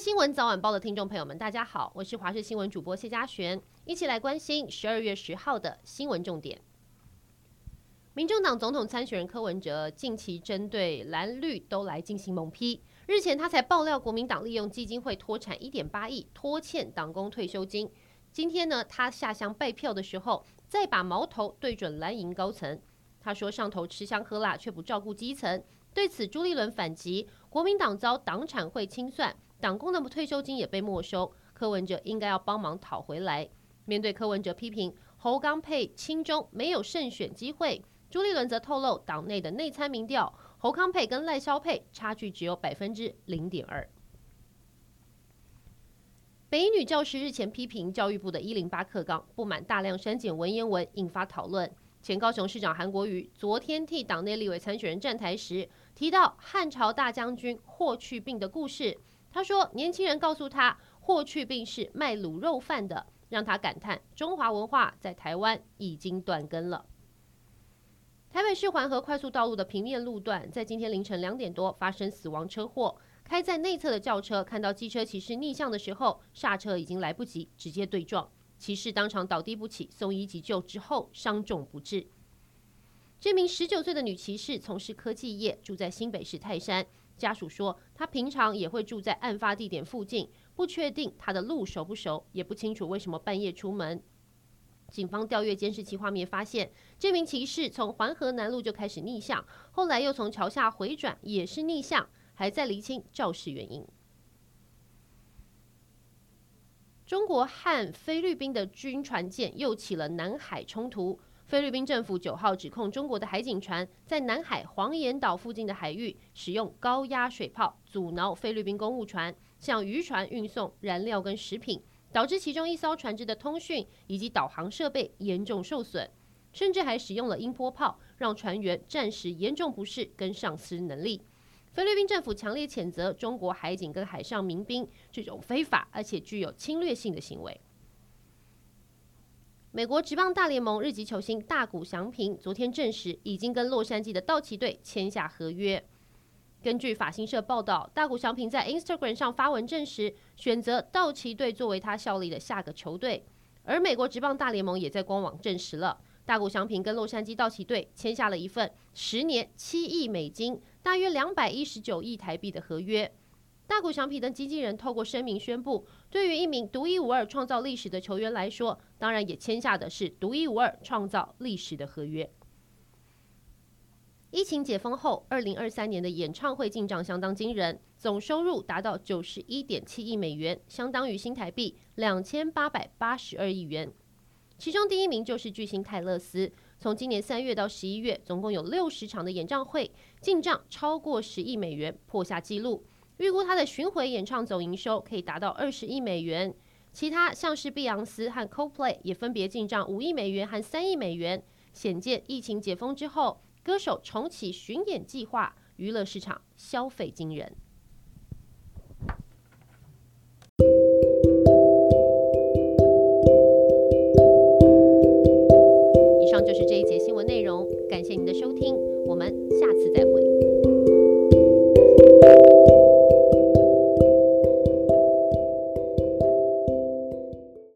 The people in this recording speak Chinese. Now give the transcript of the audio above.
新闻早晚报的听众朋友们，大家好，我是华视新闻主播谢佳璇，一起来关心十二月十号的新闻重点。民众党总统参选人柯文哲近期针对蓝绿都来进行猛批，日前他才爆料国民党利用基金会脱产一点八亿拖欠党工退休金，今天呢，他下乡拜票的时候，再把矛头对准蓝营高层，他说上头吃香喝辣却不照顾基层。对此，朱立伦反击：国民党遭党产会清算，党工的退休金也被没收，柯文哲应该要帮忙讨回来。面对柯文哲批评侯冈配亲中没有胜选机会，朱立伦则透露党内的内参民调，侯康配跟赖萧配差距只有百分之零点二。北一女教师日前批评教育部的一零八课纲不满大量删减文言文，引发讨论。前高雄市长韩国瑜昨天替党内立委参选人站台时，提到汉朝大将军霍去病的故事。他说，年轻人告诉他霍去病是卖卤肉饭的，让他感叹中华文化在台湾已经断根了。台北市环河快速道路的平面路段，在今天凌晨两点多发生死亡车祸，开在内侧的轿车看到机车骑士逆向的时候，刹车已经来不及，直接对撞。骑士当场倒地不起，送医急救之后伤重不治。这名十九岁的女骑士从事科技业，住在新北市泰山。家属说，她平常也会住在案发地点附近，不确定她的路熟不熟，也不清楚为什么半夜出门。警方调阅监视器画面，发现这名骑士从环河南路就开始逆向，后来又从桥下回转，也是逆向，还在厘清肇事原因。中国和菲律宾的军船舰又起了南海冲突。菲律宾政府九号指控中国的海警船在南海黄岩岛附近的海域使用高压水炮阻挠菲律宾公务船向渔船运送燃料跟食品，导致其中一艘船只的通讯以及导航设备严重受损，甚至还使用了音波炮，让船员暂时严重不适跟丧失能力。菲律宾政府强烈谴责中国海警跟海上民兵这种非法而且具有侵略性的行为。美国职棒大联盟日籍球星大谷翔平昨天证实，已经跟洛杉矶的道奇队签下合约。根据法新社报道，大谷翔平在 Instagram 上发文证实，选择道奇队作为他效力的下个球队。而美国职棒大联盟也在官网证实了。大谷翔平跟洛杉矶道奇队签下了一份十年七亿美金，大约两百一十九亿台币的合约。大谷翔平的经纪人透过声明宣布，对于一名独一无二创造历史的球员来说，当然也签下的是独一无二创造历史的合约。疫情解封后，二零二三年的演唱会进账相当惊人，总收入达到九十一点七亿美元，相当于新台币两千八百八十二亿元。其中第一名就是巨星泰勒斯，从今年三月到十一月，总共有六十场的演唱会进账超过十亿美元，破下纪录。预估他的巡回演唱总营收可以达到二十亿美元。其他像是碧昂斯和 Coldplay 也分别进账五亿美元和三亿美元，显见疫情解封之后，歌手重启巡演计划，娱乐市场消费惊人。以上就是这一节新闻内容，感谢您的收听。